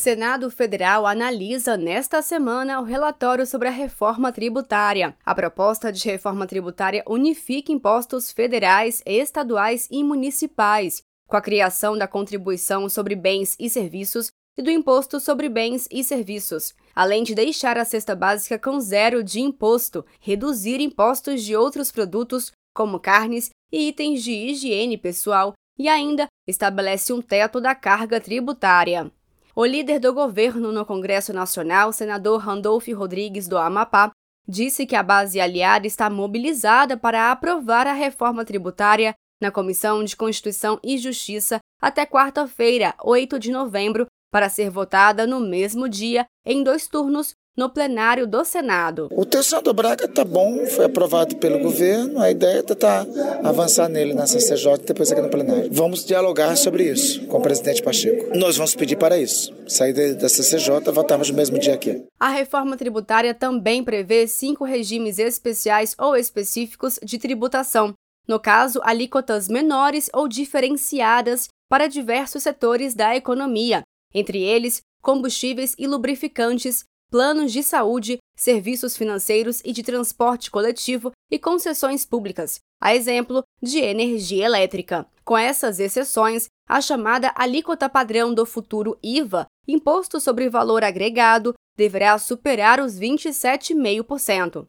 Senado Federal analisa nesta semana o relatório sobre a reforma tributária. A proposta de reforma tributária unifica impostos federais, estaduais e municipais, com a criação da contribuição sobre bens e serviços e do imposto sobre bens e serviços, além de deixar a cesta básica com zero de imposto, reduzir impostos de outros produtos, como carnes e itens de higiene pessoal, e ainda estabelece um teto da carga tributária. O líder do governo no Congresso Nacional, senador Randolph Rodrigues do Amapá, disse que a base aliada está mobilizada para aprovar a reforma tributária na Comissão de Constituição e Justiça até quarta-feira, 8 de novembro, para ser votada no mesmo dia, em dois turnos, no plenário do Senado. O texto do Braga está bom, foi aprovado pelo governo, a ideia é tentar avançar nele na CCJ e depois aqui no plenário. Vamos dialogar sobre isso com o presidente Pacheco. Nós vamos pedir para isso, sair da CCJ, votarmos no mesmo dia aqui. A reforma tributária também prevê cinco regimes especiais ou específicos de tributação. No caso, alíquotas menores ou diferenciadas para diversos setores da economia, entre eles combustíveis e lubrificantes, planos de saúde, serviços financeiros e de transporte coletivo e concessões públicas, a exemplo de energia elétrica. Com essas exceções, a chamada alíquota padrão do futuro IVA, Imposto sobre Valor Agregado, deverá superar os 27,5%.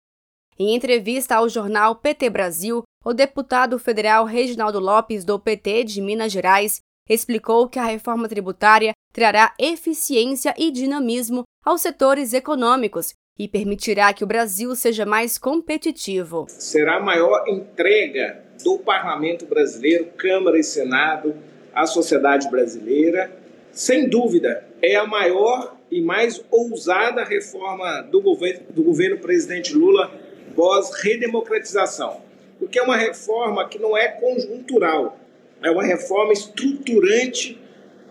Em entrevista ao jornal PT Brasil, o deputado federal Reginaldo Lopes, do PT de Minas Gerais, explicou que a reforma tributária trará eficiência e dinamismo aos setores econômicos e permitirá que o Brasil seja mais competitivo. Será maior entrega do parlamento brasileiro, Câmara e Senado, à sociedade brasileira. Sem dúvida, é a maior e mais ousada reforma do governo, do governo presidente Lula pós redemocratização, porque é uma reforma que não é conjuntural, é uma reforma estruturante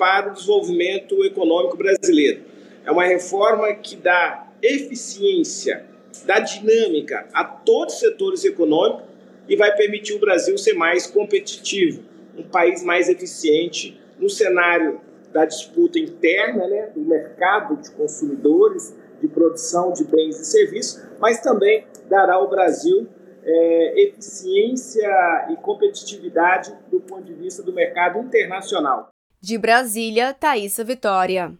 para o desenvolvimento econômico brasileiro. É uma reforma que dá eficiência, dá dinâmica a todos os setores econômicos e vai permitir o Brasil ser mais competitivo, um país mais eficiente no cenário da disputa interna, né, do mercado de consumidores, de produção de bens e serviços, mas também dará ao Brasil é, eficiência e competitividade do ponto de vista do mercado internacional. De Brasília, Thaisa Vitória.